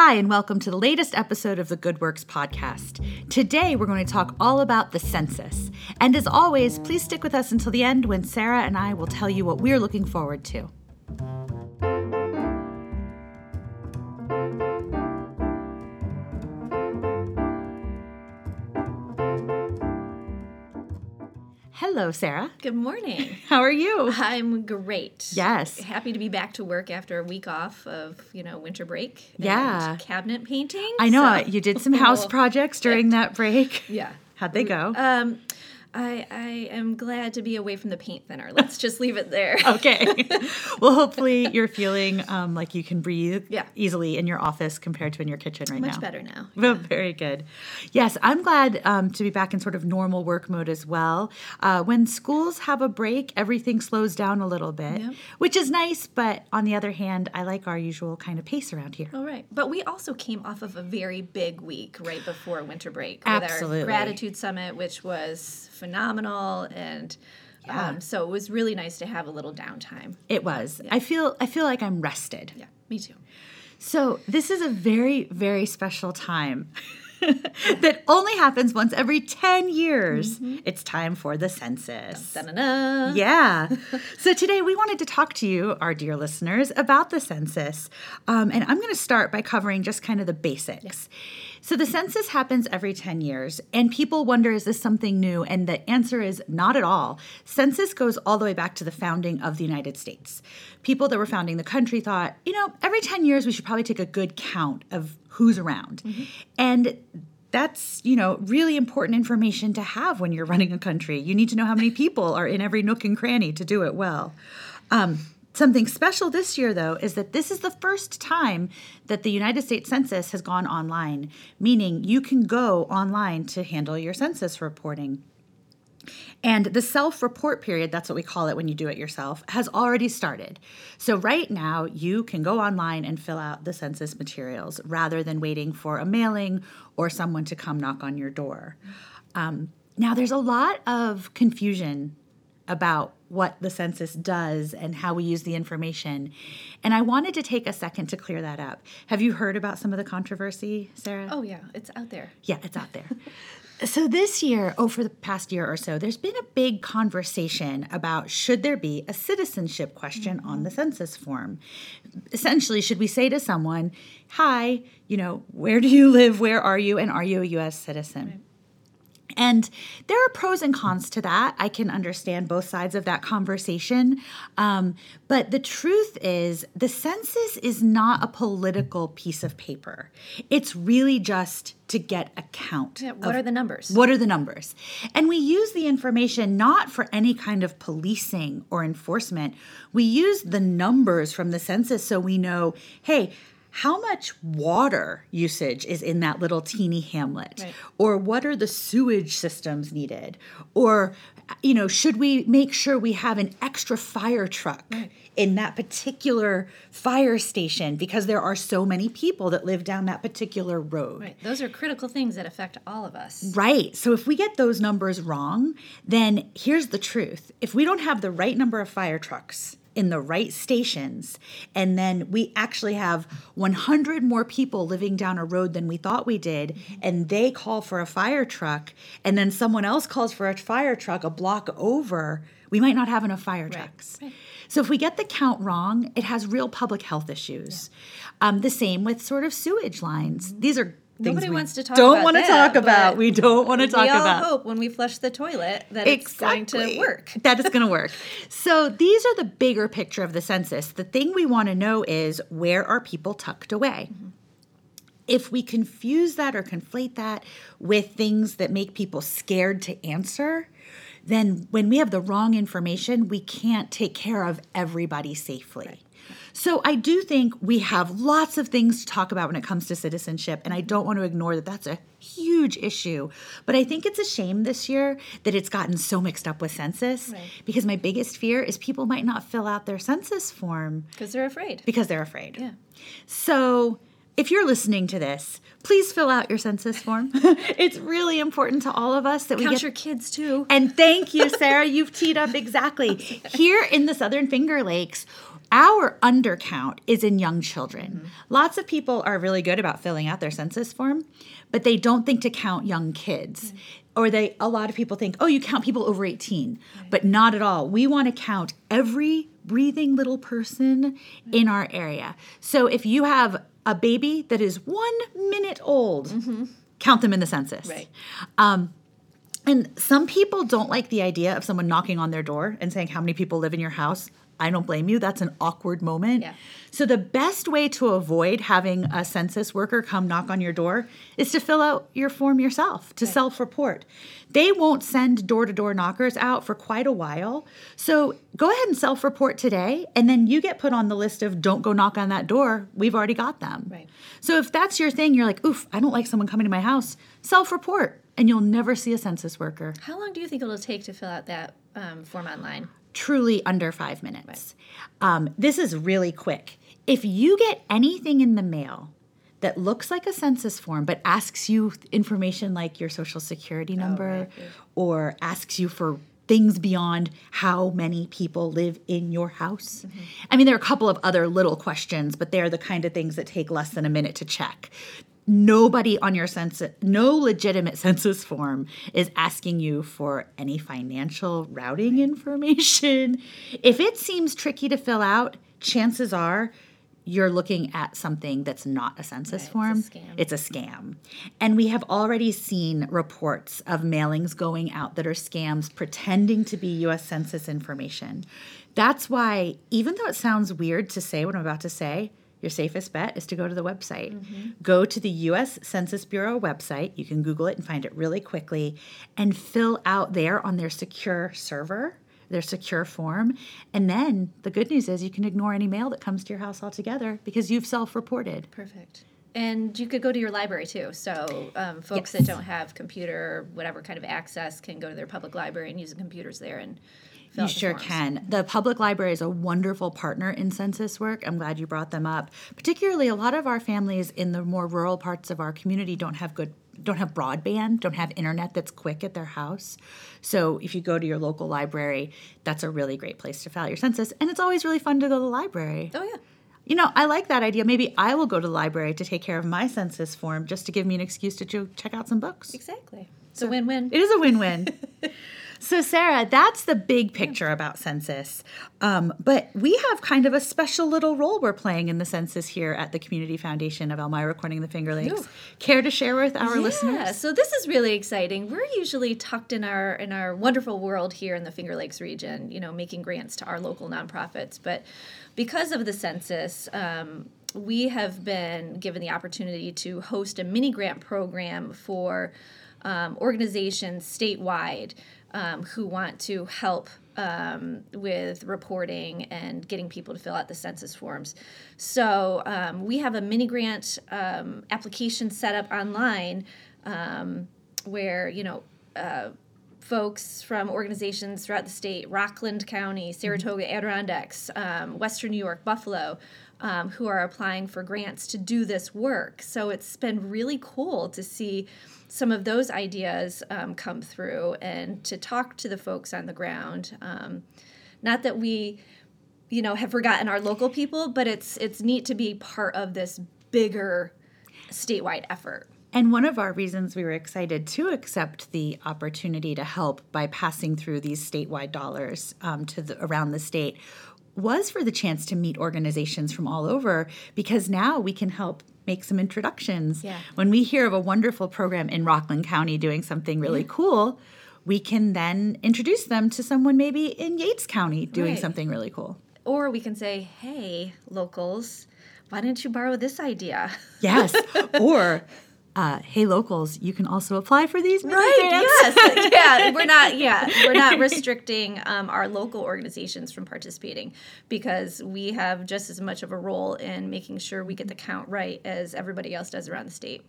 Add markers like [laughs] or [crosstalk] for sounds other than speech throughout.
Hi, and welcome to the latest episode of the Good Works podcast. Today, we're going to talk all about the census. And as always, please stick with us until the end when Sara and I will tell you what we're looking forward to. Hello, Sara. Good morning. [laughs] How are you? I'm great. Yes. Happy to be back to work after a week off of, you know, winter break. Yeah. And cabinet painting. I know so- you did some house [laughs] projects during that break. Yeah. How'd they go? Um, I I am glad to be away from the paint thinner. Let's just leave it there. [laughs] okay. well, hopefully you're feeling um, like you can breathe Yeah. easily in your office compared to in your kitchen right now. Much better now. Well, very good. Yes, I'm glad um, to be back in sort of normal work mode as well. Uh, when schools have a break, everything slows down a little bit, Yeah. which is nice. But on the other hand, I like our usual kind of pace around here. All right. But we also came off of a very big week right before winter break with Absolutely. our gratitude summit, which was phenomenal. Phenomenal and um, so it was really nice to have a little downtime. It was. I feel. I feel like I'm rested. Yeah, me too. So, this is a very, very special time [laughs] that only happens once every 10 years. It's time for the census. Da-na-na. Yeah. [laughs] so today we wanted to talk to you, our dear listeners, about the census. Um, and I'm going to start by covering just kind of the basics. So the census happens every 10 years, and people wonder is this something new? And the answer is not at all. Census goes all the way back to the founding of the United States. People that were founding the country thought, you know, every 10 years we should probably take a good count of who's around. And that's you know really important information to have when you're running a country you need to know how many people are in every nook and cranny to do it well um, something special this year though is that this is the first time that the united states census has gone online meaning you can go online to handle your census reporting and the self report period, that's what we call it when you do it yourself, has already started. So, right now, you can go online and fill out the census materials rather than waiting for a mailing or someone to come knock on your door. Um, now, there's a lot of confusion about what the census does and how we use the information. And I wanted to take a second to clear that up. Have you heard about some of the controversy, Sara? Oh, yeah, it's out there. Yeah, it's out there. [laughs] so this year, over the past year or so, there's been a big conversation about should there be a citizenship question mm-hmm. on the census form? Essentially, should we say to someone, "Hi, you know, where do you live? Where are you? And are you a US citizen?" And there are pros and cons to that. I can understand both sides of that conversation. Um, but the truth is, the census is not a political piece of paper. It's really just to get a count. Yeah, what are the numbers? What are the numbers? And we use the information not for any kind of policing or enforcement. We use the numbers from the census so we know, hey, how much water usage is in that little teeny hamlet? Right. Or what are the sewage systems needed? Or, you know, should we make sure we have an extra fire truck in that particular fire station because there are so many people that live down that particular road? Right. Those are critical things that affect all of us. Right. So if we get those numbers wrong, then here's the truth. If we don't have the right number of fire trucks in the right stations, and then we actually have 100 more people living down a road than we thought we did, and they call for a fire truck, and then someone else calls for a fire truck a block over, we might not have enough fire trucks. right. So if we get the count wrong, it has real public health issues. Um, the same with sort of sewage lines. These are Nobody wants to talk don't want to talk about. We don't want to talk about. we all about. hope when we flush the toilet that it's going to work. that it's going to work. [laughs] So these are the bigger picture of the census. The thing we want to know is where are people tucked away? Mm-hmm. If we confuse that or conflate that with things that make people scared to answer, then when we have the wrong information, we can't take care of everybody safely. So I do think we have lots of things to talk about when it comes to citizenship, and I don't want to ignore that that's a huge issue. But I think it's a shame this year that it's gotten so mixed up with census Right. because my biggest fear is people might not fill out their census form Because they're afraid. because they're afraid. Yeah. So if you're listening to this, please fill out your census form. [laughs] it's really important to all of us that we Count get your kids too. and thank you, Sara. You've teed up exactly. [laughs] Here in the Southern Finger Lakes, Our undercount is in young children. Mm-hmm. Lots of people are really good about filling out their census form, but they don't think to count young kids. Mm. Or they a lot of people think, "Oh, you count people over 18." But not at all. We want to count every breathing little person in our area. So if you have a baby that is 1 minute old, mm-hmm. count them in the census. Right. Um, and some people don't like the idea of someone knocking on their door and saying, How many people live in your house? I don't blame you. That's an awkward moment. Yeah. So, the best way to avoid having a census worker come knock on your door is to fill out your form yourself, to self report. They won't send door to door knockers out for quite a while. So, go ahead and self report today, and then you get put on the list of don't go knock on that door. We've already got them. Right. So, if that's your thing, you're like, oof, I don't like someone coming to my house, self report, and you'll never see a census worker. How long do you think it'll take to fill out that um, form online? truly under five minutes. Um, this is really quick. If you get anything in the mail that looks like a census form but asks you information like your social security number right, or asks you for things beyond how many people live in your house. I mean, there are a couple of other little questions, but they're the kind of things that take less than a minute to check. Nobody on your census, no legitimate [laughs] census form is asking you for any financial routing information. If it seems tricky to fill out, chances are you're looking at something that's not a census Right, it's a form. scam. It's a scam. And we have already seen reports of mailings going out that are scams pretending to be US Census information. That's why, even though it sounds weird to say what I'm about to say, your safest bet is to go to the website. Go to the US Census Bureau website. You can Google it and find it really quickly and fill out there on their secure server, their secure form. And then the good news is you can ignore any mail that comes to your house altogether because you've self reported. Perfect. And you could go to your library too. So um, folks Yes. that don't have computer, whatever kind of access, can go to their public library and use the computers there and You sure forms. can. The public library is a wonderful partner in census work. I'm glad you brought them up. Particularly, a lot of our families in the more rural parts of our community don't have good don't have broadband, don't have internet that's quick at their house. So if you go to your local library, that's a really great place to fill out your census. And it's always really fun to go to the library. Oh yeah. You know, I like that idea. Maybe I will go to the library to take care of my census form just to give me an excuse to check out some books. Exactly. It's a win-win. It is a win win. [laughs] [laughs] so, Sara, that's the big picture about census. Um, but we have kind of a special little role we're playing in the census here at the Community Foundation of Elmira Corning the Finger Lakes. Ooh. Care to share with our Yeah, listeners? so this is really exciting. We're usually tucked in our in our wonderful world here in the Finger Lakes region, you know, making grants to our local nonprofits. But because of the census, um, we have been given the opportunity to host a mini grant program for um, organizations statewide um, who want to help um, with reporting and getting people to fill out the census forms. So um, we have a mini grant um, application set up online um, where you know. Uh, folks from organizations throughout the state rockland county saratoga adirondacks um, western new york buffalo um, who are applying for grants to do this work. So it's been really cool to see some of those ideas um, come through and to talk to the folks on the ground. Um, not that we you know have forgotten our local people but it's it's neat to be part of this bigger statewide effort. And one of our reasons we were excited to accept the opportunity to help by passing through these statewide dollars um, to the, around the state was for the chance to meet organizations from all over because now we can help make some introductions. Yeah. When we hear of a wonderful program in Rockland County doing something really cool, we can then introduce them to someone maybe in Yates County doing Right. something really cool. Or we can say, hey, locals, why didn't you borrow this idea? Yes. [laughs] or, uh, hey, locals, you can also apply for these grants. yes. [laughs] yeah. We're not, yeah, we're not restricting um, our local organizations from participating because we have just as much of a role in making sure we get the count right as everybody else does around the state.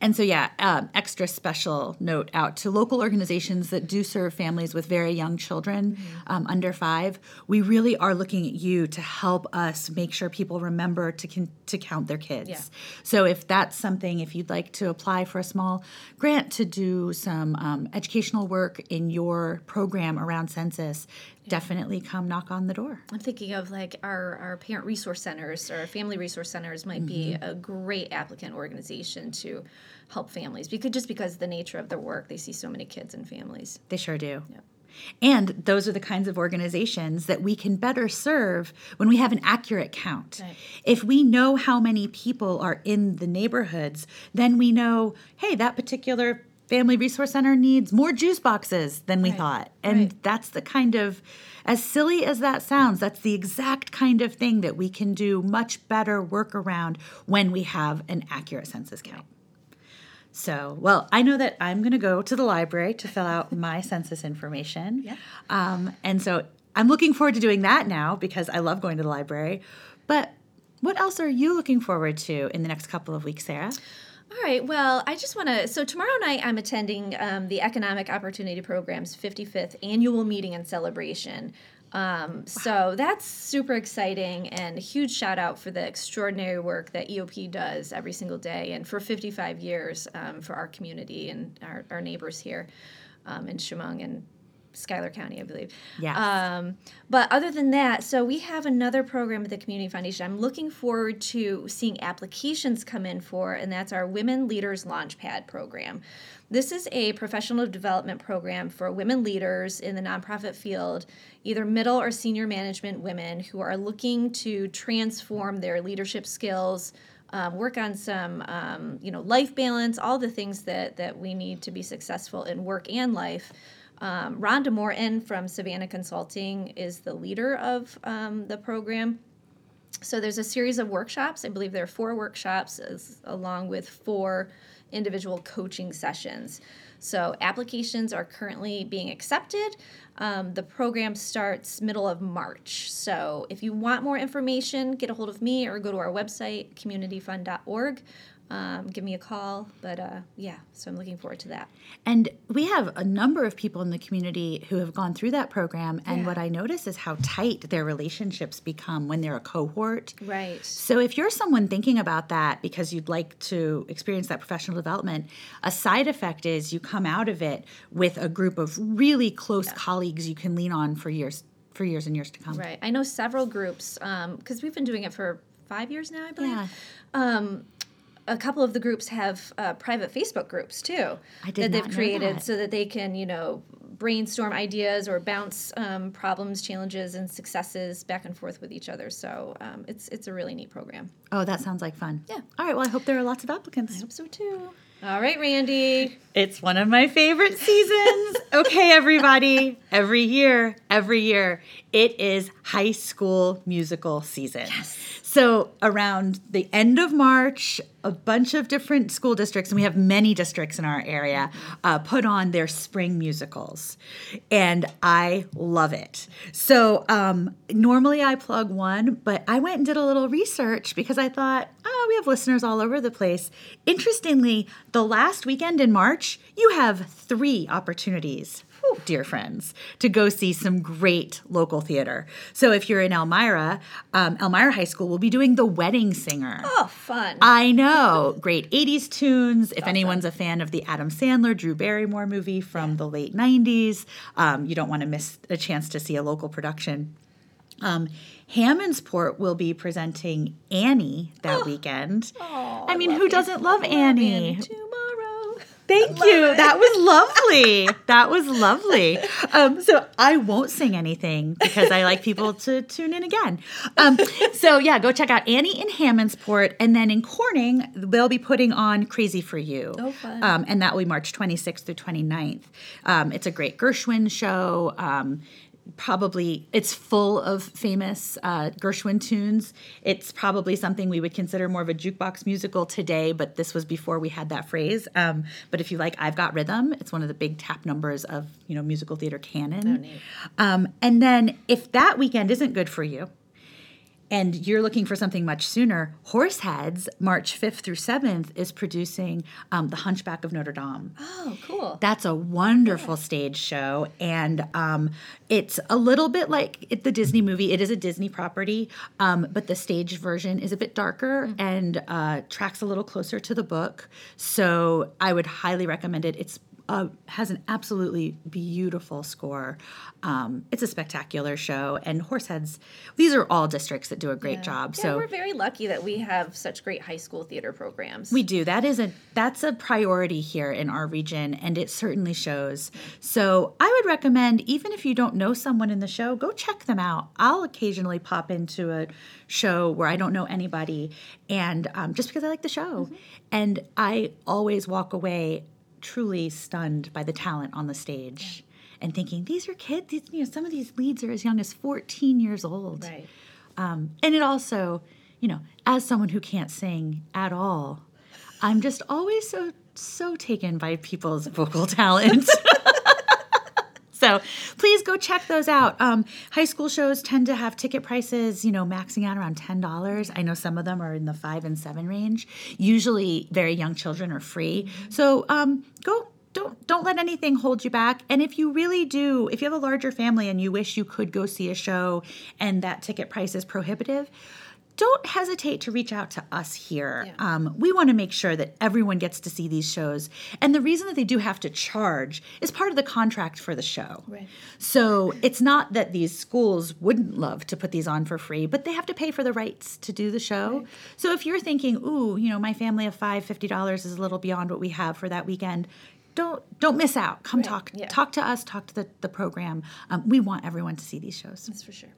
And so, yeah, um, extra special note out to local organizations that do serve families with very young children um, under five. We really are looking at you to help us make sure people remember to con- to count their kids. Yeah. So, if that's something, if you'd like to apply for a small grant to do some um, educational work in your program around census, definitely come knock on the door. I'm thinking of like our, our parent resource centers or family resource centers might be Mm-hmm. a great applicant organization to help families because just because of the nature of their work, they see so many kids and families. They sure do. Yep. And those are the kinds of organizations that we can better serve when we have an accurate count. Right. If we know how many people are in the neighborhoods, then we know, hey, that particular family resource center needs more juice boxes than we Right. thought. And Right. that's the kind of, as silly as that sounds, that's the exact kind of thing that we can do much better work around when we have an accurate census count. So, well, I know that I'm going to go to the library to fill out my [laughs] census information. Yeah. Um, and so I'm looking forward to doing that now because I love going to the library. But what else are you looking forward to in the next couple of weeks, Sara? All right. Well, I just want to. So tomorrow night, I'm attending um, the Economic Opportunity Program's 55th annual meeting and celebration. Um, so that's super exciting and a huge shout out for the extraordinary work that EOP does every single day and for 55 years um, for our community and our, our neighbors here um, in Chemung and Schuyler County, I believe. Yes. Um, but other than that, so we have another program at the Community Foundation. I'm looking forward to seeing applications come in for, and that's our Women Leaders Launchpad program. This is a professional development program for women leaders in the nonprofit field, either middle or senior management women who are looking to transform their leadership skills, um, work on some um, you know life balance, all the things that that we need to be successful in work and life. Um, Rhonda Morton from Savannah Consulting is the leader of um, the program. So there's a series of workshops. I believe there are four workshops, as, along with four individual coaching sessions. So applications are currently being accepted. Um, the program starts middle of March. So if you want more information, get a hold of me or go to our website, communityfund.org. Um, give me a call. But uh, yeah, so I'm looking forward to that. And we have a number of people in the community who have gone through that program. And Yeah. what I notice is how tight their relationships become when they're a cohort. Right. So, if you're someone thinking about that because you'd like to experience that professional development, a side effect is you come out of it with a group of really close colleagues you can lean on for years, for years and years to come. Right. I know several groups because we've been doing it for five years now, I believe. Yeah. Um, a couple of the groups have uh, private Facebook groups too I did that they've know created that. so that they can, you know, brainstorm ideas or bounce um, problems, challenges, and successes back and forth with each other. So um, it's it's a really neat program. Oh, that sounds like fun. Yeah. All right. Well, I hope there are lots of applicants. I hope so too. All right, Randi. It's one of my favorite seasons. okay, everybody. Every year, every year, it is high school musical season. Yes. So, around the end of March, a bunch of different school districts, and we have many districts in our area, uh, put on their spring musicals. And I love it. So, um, normally I plug one, but I went and did a little research because I thought, oh, we have listeners all over the place. Interestingly, the last weekend in March, you have three opportunities, dear friends, to go see some great local theater. So if you're in Elmira, um, Elmira High School will be doing The Wedding Singer. Oh, fun. I know. Great 80s tunes. If anyone's a fan of the Adam Sandler, Drew Barrymore movie from the late 90s, um, you don't want to miss a chance to see a local production. Um, Hammondsport will be presenting Annie that weekend. Oh, I mean, love who doesn't love Love Annie? Thank you. That was lovely. That was lovely. Um, so I won't sing anything because I like people to tune in again. Um, so yeah, go check out Annie in Hammondsport, and then in Corning they'll be putting on Crazy for You. Oh, fun. Um, and that will be March 26th through 29th. Um, it's a great Gershwin show. Um, probably it's full of famous uh, Gershwin tunes. It's probably something we would consider more of a jukebox musical today, but this was before we had that phrase. Um, but if you like I've Got Rhythm, it's one of the big tap numbers of you know musical theater canon. neat. Um, and then if that weekend isn't good for you, and you're looking for something much sooner, Horseheads, March 5th through 7th, is producing um, The Hunchback of Notre Dame. Oh, cool. That's a wonderful stage show, and um, it's a little bit like it, the Disney movie. It is a Disney property, um, but the stage version is a bit darker and uh, tracks a little closer to the book. So I would highly recommend it. It's uh, has an absolutely beautiful score. Um, it's a spectacular show, and Horseheads. These are all districts that do a great job. Yeah, so we're very lucky that we have such great high school theater programs. we do. That is a that's a priority here in our region, and it certainly shows. So I would recommend, even if you don't know someone in the show, go check them out. I'll occasionally pop into a show where I don't know anybody, and um, just because I like the show, and I always walk away truly stunned by the talent on the stage. And thinking these are kids. These, you know, some of these leads are as young as 14 years old. right. Um, and it also, you know, as someone who can't sing at all, I'm just always so so taken by people's vocal talent. [laughs] so please go check those out. Um, high school shows tend to have ticket prices, you know, maxing out around ten dollars. I know some of them are in the five and seven range. Usually, very young children are free. So um, go don't don't let anything hold you back and if you really do if you have a larger family and you wish you could go see a show and that ticket price is prohibitive don't hesitate to reach out to us here. Yeah. Um, we want to make sure that everyone gets to see these shows. And the reason that they do have to charge is part of the contract for the show. Right. So it's not that these schools wouldn't love to put these on for free, but they have to pay for the rights to do the show. So if you're thinking, ooh, you know, my family of five, fifty dollars is a little beyond what we have for that weekend. Don't don't miss out. Come talk yeah. talk to us. Talk to the the program. Um, we want everyone to see these shows. That's for sure.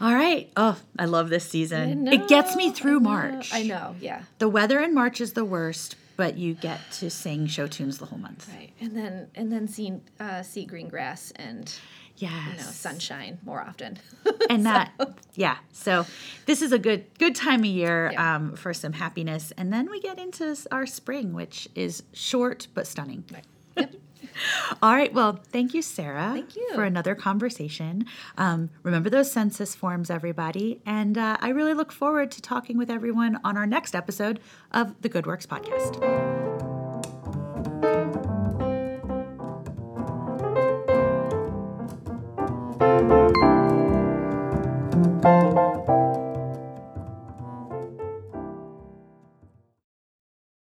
All right. Oh, I love this season. it gets me through I March. I know, yeah. The weather in March is the worst, but you get to sing show tunes the whole month. Right. And then and then see uh, see green grass and Yes. you know sunshine more often. [laughs] and that yeah so this is a good good time of year Yeah. um, for some happiness and then we get into our spring which is short but stunning Right. Yep. [laughs] all right well thank you sara Thank you. for another conversation um, remember those census forms everybody and uh, i really look forward to talking with everyone on our next episode of the good works podcast